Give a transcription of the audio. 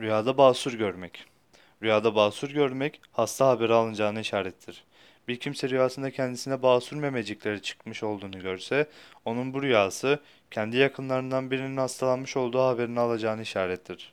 Rüyada basur görmek. Rüyada basur görmek hasta haberi alınacağını işarettir. Bir kimse rüyasında kendisine basur memecikleri çıkmış olduğunu görse, onun bu rüyası kendi yakınlarından birinin hastalanmış olduğu haberini alacağını işarettir.